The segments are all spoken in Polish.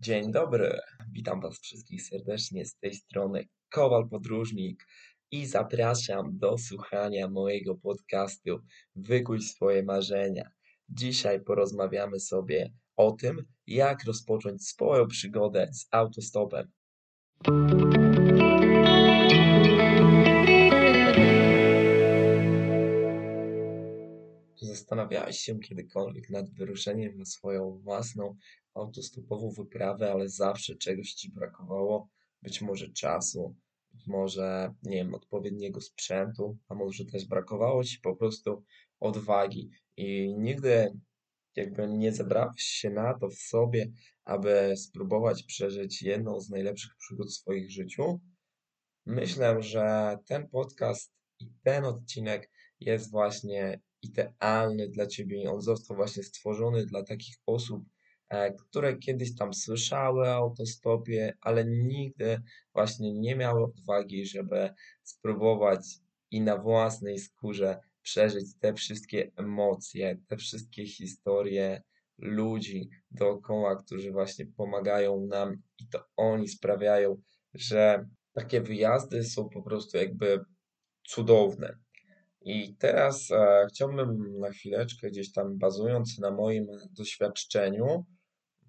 Dzień dobry, witam Was wszystkich serdecznie z tej strony Kowal Podróżnik i zapraszam do słuchania mojego podcastu Wykuj swoje marzenia. Dzisiaj porozmawiamy sobie o tym, jak rozpocząć swoją przygodę z autostopem. Zastanawiałeś się kiedykolwiek nad wyruszeniem na swoją własną autostopową wyprawę, ale zawsze czegoś ci brakowało? Być może czasu, być może, nie wiem, odpowiedniego sprzętu, a może też brakowało ci po prostu odwagi i nigdy jakby nie zebrałeś się na to w sobie, aby spróbować przeżyć jedną z najlepszych przygód w swoich życiu? Myślę, że ten podcast i ten odcinek jest właśnie idealny dla Ciebie on został właśnie stworzony dla takich osób, które kiedyś tam słyszały o autostopie, ale nigdy właśnie nie miały odwagi, żeby spróbować i na własnej skórze przeżyć te wszystkie emocje, te wszystkie historie ludzi dookoła, którzy właśnie pomagają nam i to oni sprawiają, że takie wyjazdy są po prostu jakby cudowne. I teraz e, chciałbym na chwileczkę, gdzieś tam bazując na moim doświadczeniu,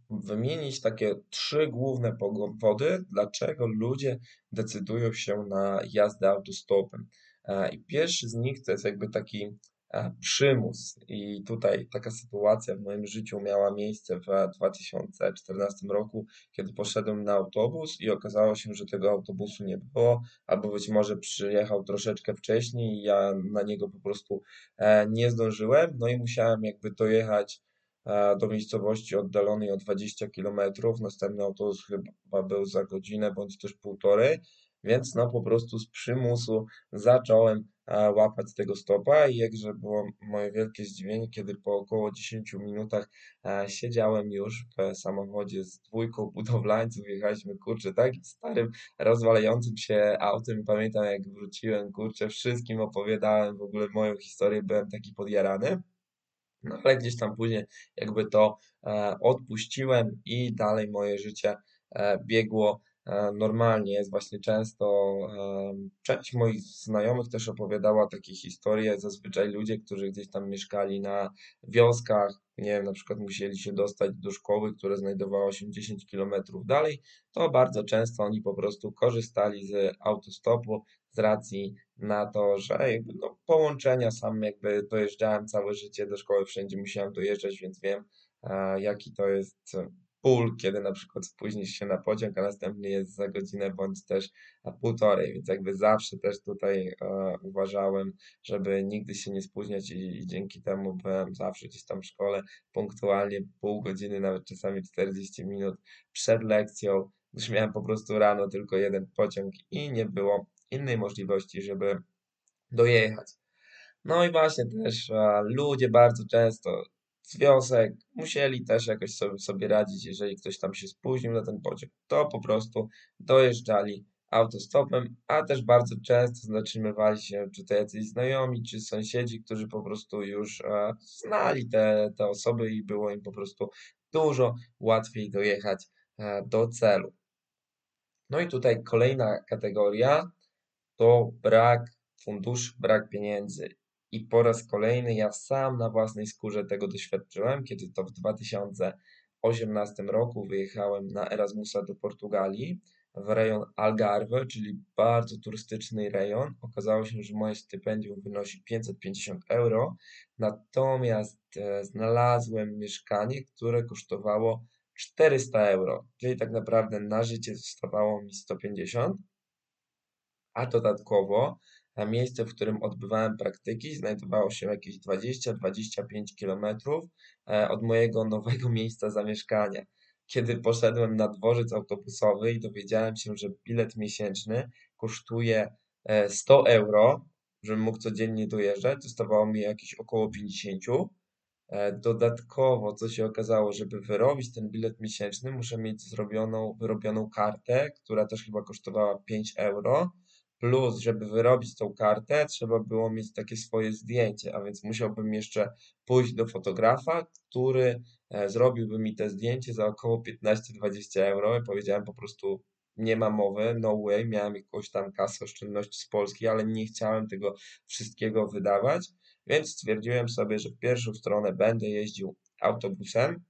wymienić takie trzy główne powody, dlaczego ludzie decydują się na jazdę autostopem. E, I pierwszy z nich to jest jakby taki E, przymus. I tutaj taka sytuacja w moim życiu miała miejsce w 2014 roku, kiedy poszedłem na autobus i okazało się, że tego autobusu nie było, albo być może przyjechał troszeczkę wcześniej i ja na niego po prostu e, nie zdążyłem. No i musiałem jakby dojechać do miejscowości oddalonej o 20 km. Następny autobus chyba był za godzinę bądź też półtorej. Więc no po prostu z przymusu zacząłem łapać tego stopa i jakże było moje wielkie zdziwienie, kiedy po około 10 minutach siedziałem już w samochodzie z dwójką budowlańców, jechaliśmy kurczę takim starym, rozwalającym się autem pamiętam jak wróciłem, kurczę, wszystkim opowiadałem w ogóle moją historię, byłem taki podjarany. No ale gdzieś tam później jakby to e, odpuściłem i dalej moje życie e, biegło E, normalnie. Jest właśnie często, część moich znajomych też opowiadała takie historie, zazwyczaj ludzie, którzy gdzieś tam mieszkali na wioskach, nie wiem, na przykład musieli się dostać do szkoły, która znajdowała się 10 km dalej, to bardzo często oni po prostu korzystali z autostopu z racji na to, że jakby no, połączenia sam jakby dojeżdżałem całe życie do szkoły, wszędzie musiałem dojeżdżać, więc wiem, e, jaki to jest ból, kiedy na przykład spóźnisz się na pociąg, a następny jest za godzinę bądź też na półtorej, więc jakby zawsze też tutaj e, uważałem, żeby nigdy się nie spóźniać i, i dzięki temu byłem zawsze gdzieś tam w szkole punktualnie pół godziny, nawet czasami 40 minut przed lekcją, gdyż miałem po prostu rano tylko jeden pociąg i nie było innej możliwości, żeby dojechać. No i właśnie też a, ludzie bardzo często związek, musieli też jakoś sobie, sobie radzić, jeżeli ktoś tam się spóźnił na ten pociąg, to po prostu dojeżdżali autostopem, a też bardzo często zatrzymywali się czy to jacyś znajomi, czy sąsiedzi, którzy po prostu już e, znali te, te osoby i było im po prostu dużo łatwiej dojechać e, do celu. No i tutaj kolejna kategoria to brak funduszy, brak pieniędzy. I po raz kolejny ja sam na własnej skórze tego doświadczyłem, kiedy to w 2018 roku wyjechałem na Erasmusa do Portugalii w rejon Algarve, czyli bardzo turystyczny rejon. Okazało się, że moje stypendium wynosi 550 euro, natomiast e, znalazłem mieszkanie, które kosztowało 400 euro, czyli tak naprawdę na życie zostawało mi 150, a dodatkowo na miejsce, w którym odbywałem praktyki, znajdowało się jakieś 20-25 km e, od mojego nowego miejsca zamieszkania. Kiedy poszedłem na dworzec autobusowy i dowiedziałem się, że bilet miesięczny kosztuje 100 e, euro, żebym mógł codziennie dojeżdżać, dostawało mi jakieś około 50. E, dodatkowo, co się okazało, żeby wyrobić ten bilet miesięczny, muszę mieć zrobioną, wyrobioną kartę, która też chyba kosztowała 5 euro Plus, żeby wyrobić tą kartę, trzeba było mieć takie swoje zdjęcie, a więc musiałbym jeszcze pójść do fotografa, który e, zrobiłby mi te zdjęcie za około 15-20 euro. Powiedziałem po prostu nie ma mowy, no way, miałem jakąś tam kasę oszczędności z Polski, ale nie chciałem tego wszystkiego wydawać, więc stwierdziłem sobie, że w pierwszą stronę będę jeździł autobusem,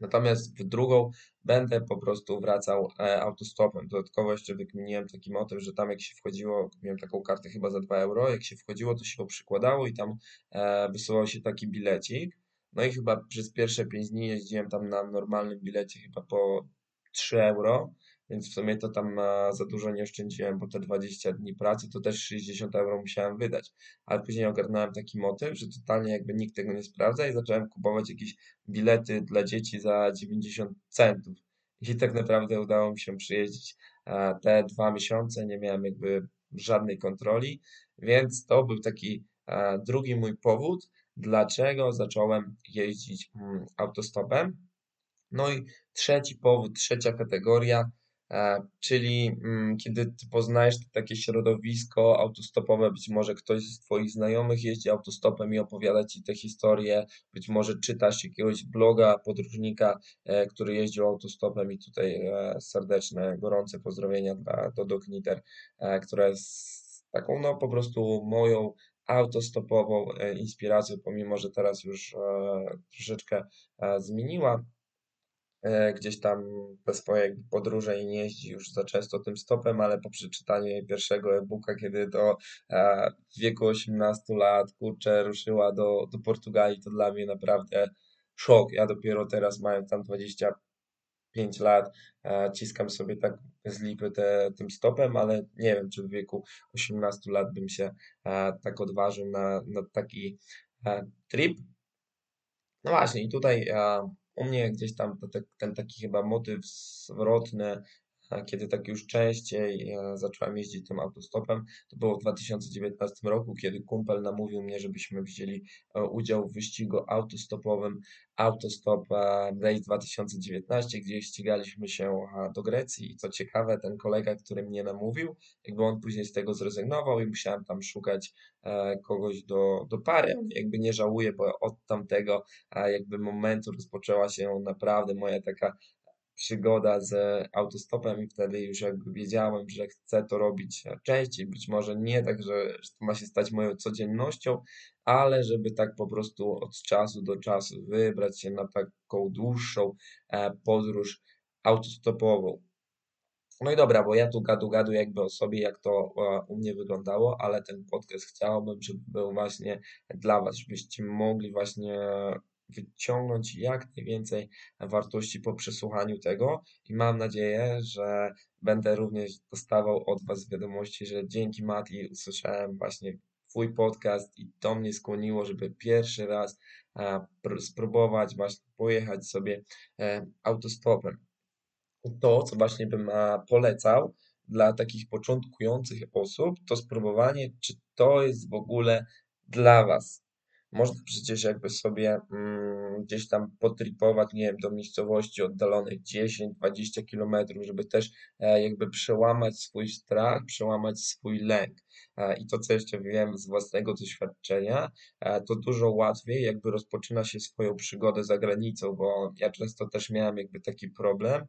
Natomiast w drugą będę po prostu wracał e, autostopem. Dodatkowo jeszcze wykminiłem taki motyw, że tam jak się wchodziło, miałem taką kartę chyba za 2 euro, jak się wchodziło, to się go przykładało i tam e, wysyłał się taki bilecik. No i chyba przez pierwsze 5 dni jeździłem tam na normalnym bilecie chyba po 3 euro więc w sumie to tam e, za dużo nie oszczędziłem, bo te 20 dni pracy to też 60 euro musiałem wydać. Ale później ogarnąłem taki motyw, że totalnie jakby nikt tego nie sprawdza i zacząłem kupować jakieś bilety dla dzieci za 90 centów. I tak naprawdę udało mi się przyjeździć e, te dwa miesiące, nie miałem jakby żadnej kontroli, więc to był taki e, drugi mój powód, dlaczego zacząłem jeździć mm, autostopem. No i trzeci powód, trzecia kategoria, czyli mm, kiedy ty poznajesz takie środowisko autostopowe, być może ktoś z Twoich znajomych jeździ autostopem i opowiada Ci te historie, być może czytasz jakiegoś bloga podróżnika, e, który jeździł autostopem i tutaj e, serdeczne, gorące pozdrowienia dla Dodo Kniter, która jest taką no po prostu moją autostopową inspiracją, pomimo że teraz już troszeczkę zmieniła. E, gdzieś tam te swoje podróże i nie jeździ już za często tym stopem, ale po przeczytaniu jej pierwszego e-booka, kiedy to e, w wieku 18 lat, kurczę, ruszyła do, do Portugalii, to dla mnie naprawdę szok. Ja dopiero teraz mając tam 25 lat, e, ciskam sobie tak z lipy te, tym stopem, ale nie wiem, czy w wieku 18 lat bym się tak odważył na, na taki trip. No właśnie, i tutaj u mnie gdzieś tam ten, ten taki chyba motyw zwrotny kiedy tak już częściej zacząłem jeździć tym autostopem, to było w 2019 roku, kiedy kumpel namówił mnie, żebyśmy wzięli e, udział w wyścigu autostopowym Autostop Race 2019, gdzie ścigaliśmy się do Grecji i co ciekawe, ten kolega, który mnie namówił, jakby on później z tego zrezygnował i musiałem tam szukać e, kogoś do, do pary. Jakby nie żałuję, bo od tamtego jakby momentu rozpoczęła się naprawdę moja taka przygoda z autostopem i wtedy już jakby wiedziałem, że chcę to robić częściej, być może nie tak, że, że to ma się stać moją codziennością, ale żeby tak po prostu od czasu do czasu wybrać się na taką dłuższą e, podróż autostopową. No i dobra, bo ja tu gadu gadu jakby o sobie, jak to e, u mnie wyglądało, ale ten podcast chciałbym, żeby był właśnie dla Was, żebyście mogli właśnie wyciągnąć jak najwięcej wartości po przesłuchaniu tego i mam nadzieję, że będę również dostawał od Was wiadomości, że dzięki Mati usłyszałem właśnie Twój podcast i to mnie skłoniło, żeby pierwszy raz e, spróbować właśnie pojechać sobie e, autostopem. To, co właśnie bym e, polecał dla takich początkujących osób, to spróbowanie, czy to jest w ogóle dla Was. Można przecież jakby sobie mm, gdzieś tam potripować, nie wiem, do miejscowości oddalonych 10-20 kilometrów, żeby też e, jakby przełamać swój strach, przełamać swój lęk. E, I to, co jeszcze wiem z własnego doświadczenia, e, to dużo łatwiej jakby rozpoczyna się swoją przygodę za granicą, bo ja często też miałem jakby taki problem,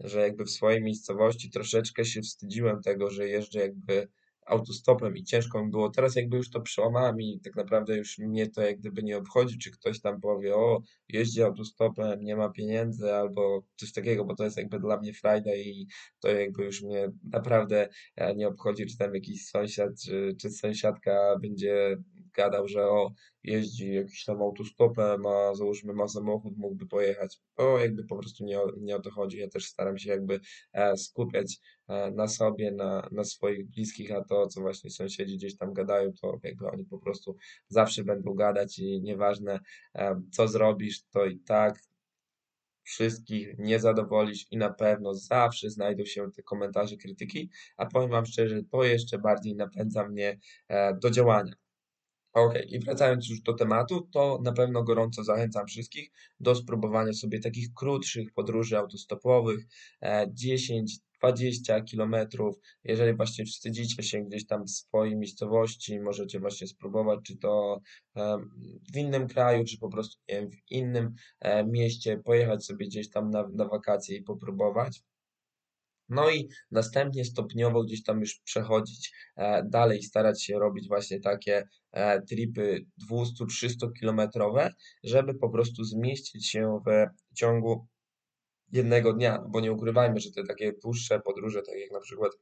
że jakby w swojej miejscowości troszeczkę się wstydziłem tego, że jeżdżę jakby autostopem i ciężko mi było. Teraz jakby już to przełamałem i tak naprawdę już mnie to jak gdyby nie obchodzi, czy ktoś tam powie, o, jeździ autostopem, nie ma pieniędzy albo coś takiego, bo to jest jakby dla mnie frajda i to jakby już mnie naprawdę e, nie obchodzi, czy tam jakiś sąsiad, czy, czy sąsiadka będzie gadał, że o, jeździ jakiś tam autostopem, a załóżmy ma samochód, mógłby pojechać. O, jakby po prostu nie, nie o to chodzi. Ja też staram się jakby e, skupiać e, na sobie, na, na swoich bliskich, a to, co właśnie sąsiedzi gdzieś tam gadają, to jakby oni po prostu zawsze będą gadać i nieważne e, co zrobisz, to i tak wszystkich nie zadowolisz i na pewno zawsze znajdą się te komentarze, krytyki, a powiem Wam szczerze, to jeszcze bardziej napędza mnie do działania. Okej, i wracając już do tematu, to na pewno gorąco zachęcam wszystkich do spróbowania sobie takich krótszych podróży autostopowych, e, 10-20 kilometrów. Jeżeli właśnie wstydzicie się gdzieś tam w swojej miejscowości, możecie właśnie spróbować, czy to w innym kraju, czy po prostu, wiem, w innym e, mieście, pojechać sobie gdzieś tam na, na wakacje i popróbować. No i następnie stopniowo gdzieś tam już przechodzić e, dalej, starać się robić właśnie takie e, tripy 200-300 kilometrowe, żeby po prostu zmieścić się w ciągu jednego dnia, bo nie ukrywajmy, że te takie dłuższe podróże, tak jak na przykład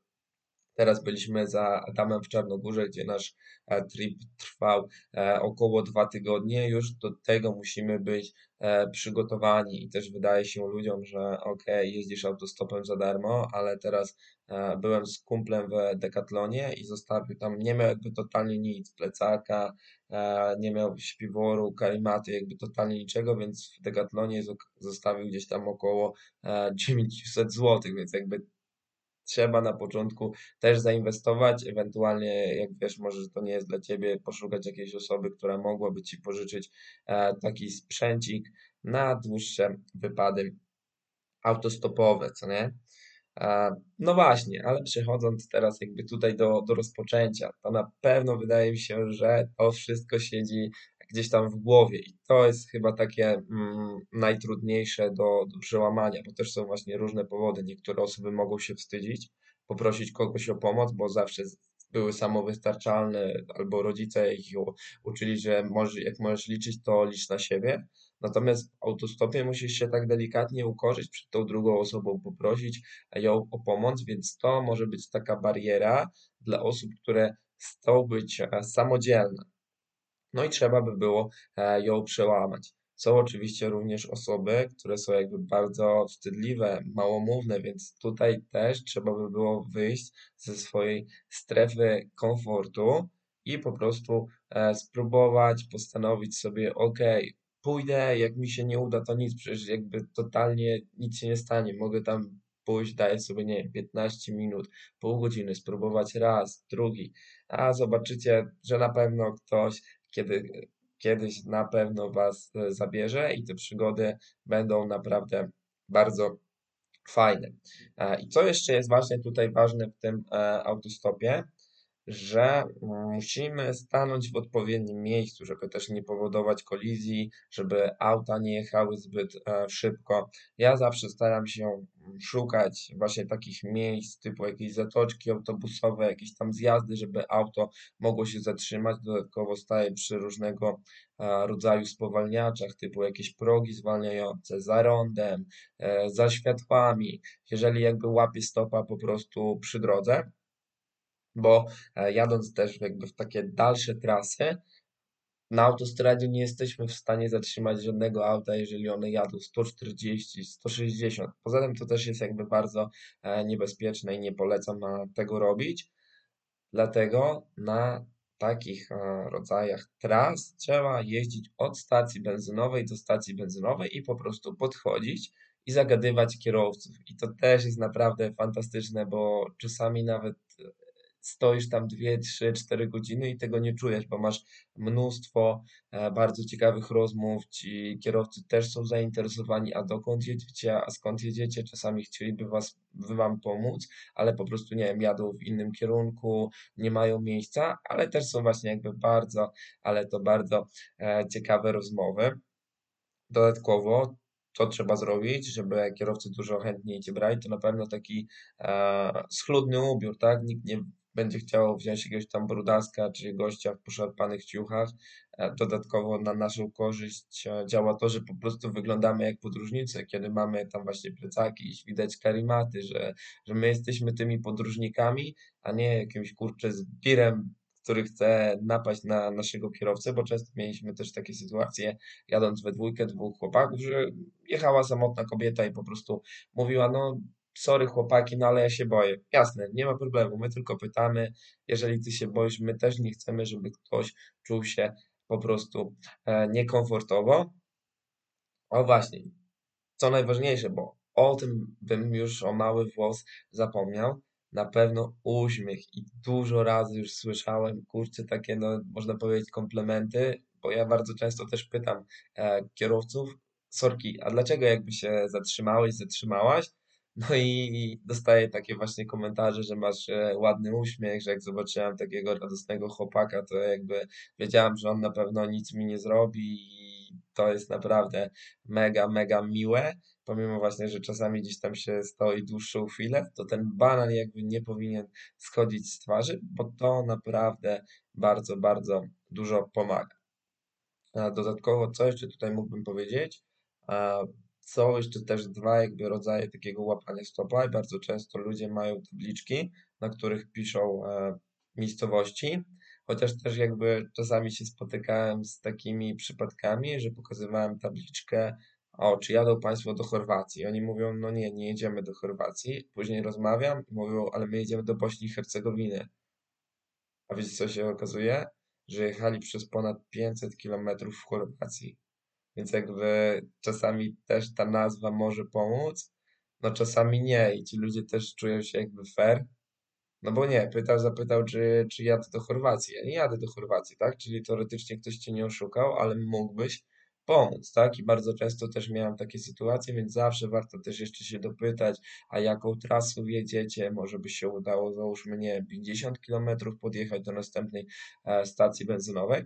Teraz byliśmy za Adamem w Czarnogórze, gdzie nasz e, trip trwał e, około dwa tygodnie. Już do tego musimy być e, przygotowani i też wydaje się ludziom, że ok, jeździsz autostopem za darmo, ale teraz byłem z kumplem w Decathlonie i zostawił tam, nie miał jakby totalnie nic, plecaka, nie miał śpiworu, karimaty, jakby totalnie niczego, więc w Decathlonie zostawił gdzieś tam około 900 zł, więc jakby trzeba na początku też zainwestować, ewentualnie jak wiesz, może to nie jest dla ciebie, poszukać jakiejś osoby, która mogłaby ci pożyczyć e, taki sprzęcik na dłuższe wypady autostopowe, co nie? E, no właśnie, ale przechodząc teraz jakby tutaj do, do rozpoczęcia, to na pewno wydaje mi się, że to wszystko siedzi gdzieś tam w głowie i to jest chyba takie mm, najtrudniejsze do, do przełamania, bo też są właśnie różne powody. Niektóre osoby mogą się wstydzić, poprosić kogoś o pomoc, bo zawsze były samowystarczalne, albo rodzice ich uczyli, że może, jak możesz liczyć, to licz na siebie. Natomiast w autostopie musisz się tak delikatnie ukorzyć przed tą drugą osobą, poprosić ją o pomoc, więc to może być taka bariera dla osób, które chcą być e, samodzielne. No i trzeba by było e, ją przełamać. Są oczywiście również osoby, które są jakby bardzo wstydliwe, małomówne, więc tutaj też trzeba by było wyjść ze swojej strefy komfortu i po prostu e, spróbować postanowić sobie, ok, pójdę, jak mi się nie uda, to nic, przecież jakby totalnie nic się nie stanie, mogę tam pójść, daję sobie, nie wiem, 15 minut, pół godziny, spróbować raz, drugi, a zobaczycie, że na pewno ktoś kiedy kiedyś na pewno Was e, zabierze i te przygody będą naprawdę bardzo fajne. E, I co jeszcze jest właśnie tutaj ważne w tym e, autostopie, że musimy stanąć w odpowiednim miejscu, żeby też nie powodować kolizji, żeby auta nie jechały zbyt e, szybko. Ja zawsze staram się szukać właśnie takich miejsc, typu jakieś zatoczki autobusowe, jakieś tam zjazdy, żeby auto mogło się zatrzymać. Dodatkowo staję przy różnego e, rodzaju spowalniaczach, typu jakieś progi zwalniające, za rondem, e, za światłami. Jeżeli jakby łapię stopa po prostu przy drodze, bo e, jadąc też jakby w takie dalsze trasy, na autostradzie nie jesteśmy w stanie zatrzymać żadnego auta, jeżeli one jadą 140, 160. Poza tym to też jest jakby bardzo e, niebezpieczne i nie polecam tego robić. Dlatego na takich e, rodzajach tras trzeba jeździć od stacji benzynowej do stacji benzynowej i po prostu podchodzić i zagadywać kierowców. I to też jest naprawdę fantastyczne, bo czasami nawet stoisz tam 2, 3, 4 godziny i tego nie czujesz, bo masz mnóstwo e, bardzo ciekawych rozmów, ci kierowcy też są zainteresowani, a dokąd jedziecie, a skąd jedziecie, czasami chcieliby was, wam pomóc, ale po prostu, nie wiem, jadą w innym kierunku, nie mają miejsca, ale też są właśnie jakby bardzo, ale to bardzo e, ciekawe rozmowy. Dodatkowo co trzeba zrobić, żeby kierowcy dużo chętniej Cię brali, to na pewno taki e, schludny ubiór, tak? Nikt nie będzie chciał wziąć jakiegoś tam brudaska czy gościa w poszarpanych ciuchach. E, dodatkowo na naszą korzyść e, działa to, że po prostu wyglądamy jak podróżnicy, kiedy mamy tam właśnie plecaki, widać karimaty, że, że my jesteśmy tymi podróżnikami, a nie jakimś kurczę zbirem który chce napaść na naszego kierowcę, bo często mieliśmy też takie sytuacje, jadąc we dwójkę, dwóch chłopaków, że jechała samotna kobieta i po prostu mówiła, no sorry chłopaki, no ale ja się boję. Jasne, nie ma problemu, my tylko pytamy, jeżeli ty się boisz, my też nie chcemy, żeby ktoś czuł się po prostu e, niekomfortowo. O właśnie, co najważniejsze, bo o tym bym już o mały włos zapomniał, na pewno uśmiech i dużo razy już słyszałem, kurczę, takie, no, można powiedzieć komplementy, bo ja bardzo często też pytam e, kierowców, sorki, a dlaczego jakby się zatrzymałeś, zatrzymałaś? No i dostaję takie właśnie komentarze, że masz e, ładny uśmiech, że jak zobaczyłem takiego radosnego chłopaka, to jakby wiedziałam, że on na pewno nic mi nie zrobi i to jest naprawdę mega, mega miłe. Pomimo właśnie, że czasami gdzieś tam się stoi dłuższą chwilę, to ten banan jakby nie powinien schodzić z twarzy, bo to naprawdę bardzo, bardzo dużo pomaga. Dodatkowo, co jeszcze tutaj mógłbym powiedzieć? Są jeszcze też dwa jakby rodzaje takiego łapania stopa i bardzo często ludzie mają tabliczki, na których piszą e, miejscowości, chociaż też jakby czasami się spotykałem z takimi przypadkami, że pokazywałem tabliczkę, o, czy jadą Państwo do Chorwacji? Oni mówią, no nie, nie jedziemy do Chorwacji. Później rozmawiam mówią, ale my jedziemy do Bośni i Hercegowiny. A wiecie co się okazuje? Że jechali przez ponad 500 kilometrów w Chorwacji. Więc jakby czasami też ta nazwa może pomóc, no czasami nie i ci ludzie też czują się jakby fair. No bo nie, pytał, zapytał, czy, czy jadę do Chorwacji. Ja nie jadę do Chorwacji, tak? Czyli teoretycznie ktoś cię nie oszukał, ale mógłbyś pomóc, tak? I bardzo często też miałem takie sytuacje, więc zawsze warto też jeszcze się dopytać, a jaką trasą jedziecie, może by się udało, załóżmy, nie 50 kilometrów podjechać do następnej e, stacji benzynowej.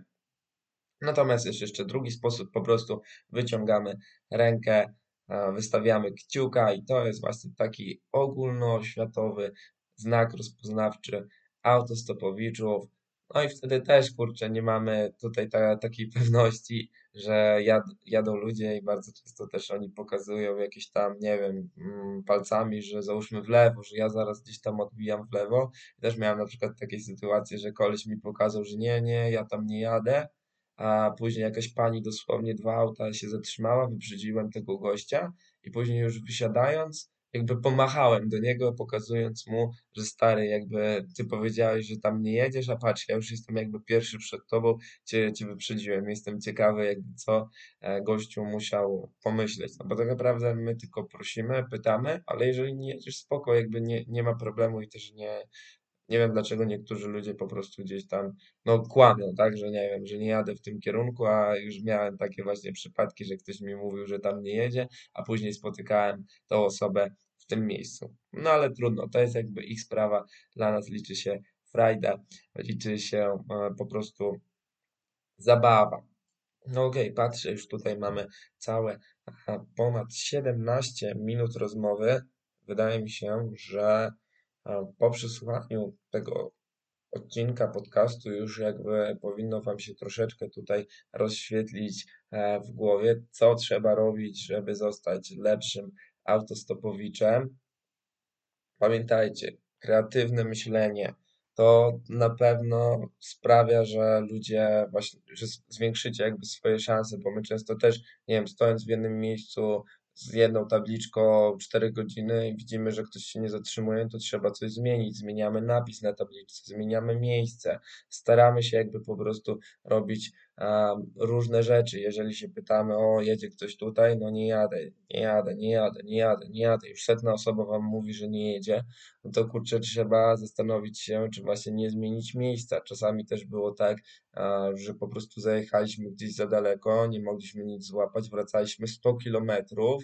Natomiast jest jeszcze drugi sposób, po prostu wyciągamy rękę, e, wystawiamy kciuka i to jest właśnie taki ogólnoświatowy znak rozpoznawczy autostopowiczów. No i wtedy też, kurczę, nie mamy tutaj ta, takiej pewności, że jad, jadą ludzie i bardzo często też oni pokazują jakieś tam, nie wiem, mm, palcami, że załóżmy w lewo, że ja zaraz gdzieś tam odbijam w lewo. Też miałem na przykład takie sytuacje, że koleś mi pokazał, że nie, nie, ja tam nie jadę, a później jakaś pani dosłownie dwa auta się zatrzymała, wyprzedziłem tego gościa i później już wysiadając, jakby pomachałem do niego, pokazując mu, że stary, jakby ty powiedziałeś, że tam nie jedziesz, a patrz, ja już jestem jakby pierwszy przed tobą, cię, cię wyprzedziłem. Jestem ciekawy, jakby co e, gościu musiał pomyśleć. No bo tak naprawdę my tylko prosimy, pytamy, ale jeżeli nie jedziesz spoko, jakby nie, nie ma problemu i też nie, nie wiem dlaczego niektórzy ludzie po prostu gdzieś tam, no kłamią, tak, że nie wiem, że nie jadę w tym kierunku, a już miałem takie właśnie przypadki, że ktoś mi mówił, że tam nie jedzie, a później spotykałem tą osobę w tym miejscu. No ale trudno, to jest jakby ich sprawa, dla nas liczy się frajda, liczy się e, po prostu zabawa. No okej, okay, patrzę, już tutaj mamy całe ponad 17 minut rozmowy. Wydaje mi się, że po przesłuchaniu tego odcinka podcastu już jakby powinno Wam się troszeczkę tutaj rozświetlić e, w głowie, co trzeba robić, żeby zostać lepszym autostopowiczem. Pamiętajcie, kreatywne myślenie to na pewno sprawia, że ludzie właśnie, że zwiększycie jakby swoje szanse, bo my często też, nie wiem, stojąc w jednym miejscu, z jedną tabliczką 4 godziny i widzimy, że ktoś się nie zatrzymuje, to trzeba coś zmienić. Zmieniamy napis na tabliczce, zmieniamy miejsce, staramy się jakby po prostu robić różne rzeczy. Jeżeli się pytamy, o jedzie ktoś tutaj, no nie jadę, nie jadę, nie jadę, nie jadę, nie jadę. Już setna osoba wam mówi, że nie jedzie, no to kurczę, trzeba zastanowić się, czy właśnie nie zmienić miejsca. Czasami też było tak, że po prostu zajechaliśmy gdzieś za daleko, nie mogliśmy nic złapać, wracaliśmy 100 kilometrów,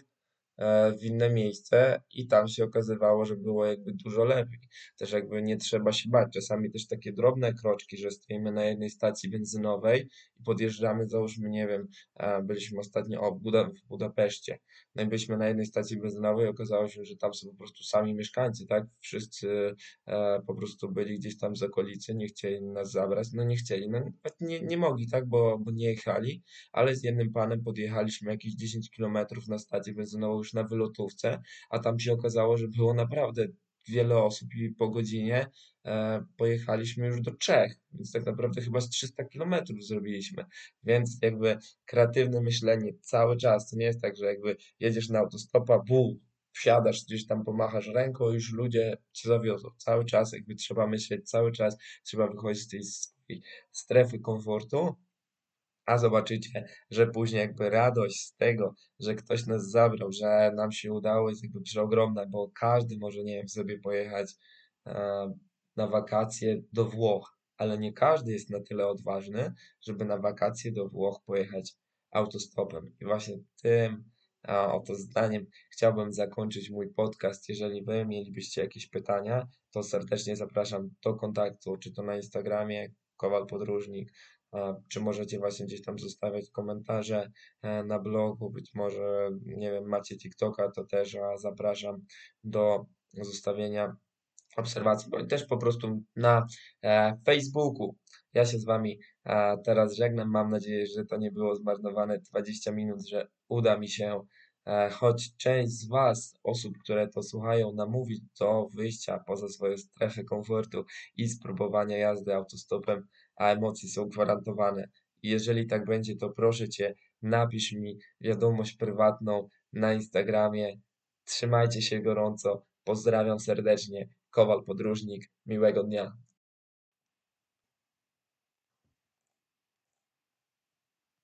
E, w inne miejsce i tam się okazywało, że było jakby dużo lepiej. Też jakby nie trzeba się bać. Czasami też takie drobne kroczki, że stoimy na jednej stacji benzynowej podjeżdżamy, załóżmy, nie wiem, e, byliśmy ostatnio o, w, Buda, w Budapeszcie. No i byliśmy na jednej stacji benzynowej okazało się, że tam są po prostu sami mieszkańcy, tak? Wszyscy e, po prostu byli gdzieś tam z okolicy, nie chcieli nas zabrać, no nie chcieli, no nie, nie mogli, tak? Bo, bo nie jechali, ale z jednym panem podjechaliśmy jakieś 10 kilometrów na stację benzynową już na wylotówce, a tam się okazało, że było naprawdę wiele osób i po godzinie e, pojechaliśmy już do Czech, więc tak naprawdę chyba z 300 kilometrów zrobiliśmy, więc jakby kreatywne myślenie cały czas, to nie jest tak, że jakby jedziesz na autostopa, bu, wsiadasz, gdzieś tam pomachasz ręką już ludzie cię zawiozą. Cały czas jakby trzeba myśleć, cały czas trzeba wychodzić z tej strefy komfortu, a zobaczycie, że później jakby radość z tego, że ktoś nas zabrał, że nam się udało jest jakby przeogromna, bo każdy może, nie wiem, sobie pojechać e, na wakacje do Włoch, ale nie każdy jest na tyle odważny, żeby na wakacje do Włoch pojechać autostopem. I właśnie tym oto zdaniem chciałbym zakończyć mój podcast. Jeżeli Wy mielibyście jakieś pytania, to serdecznie zapraszam do kontaktu, czy to na Instagramie, Kowal Podróżnik, czy możecie właśnie gdzieś tam zostawiać komentarze e, na blogu, być może, nie wiem, macie TikToka, to też zapraszam do zostawienia obserwacji, bądź też po prostu na e, Facebooku. Ja się z Wami e, teraz żegnam. Mam nadzieję, że to nie było zmarnowane 20 minut, że uda mi się choć część z Was, osób, które to słuchają, namówić do wyjścia poza swoją strefę komfortu i spróbowania jazdy autostopem, a emocje są gwarantowane. I jeżeli tak będzie, to proszę Cię, napisz mi wiadomość prywatną na Instagramie. Trzymajcie się gorąco. Pozdrawiam serdecznie. Kowal Podróżnik. Miłego dnia.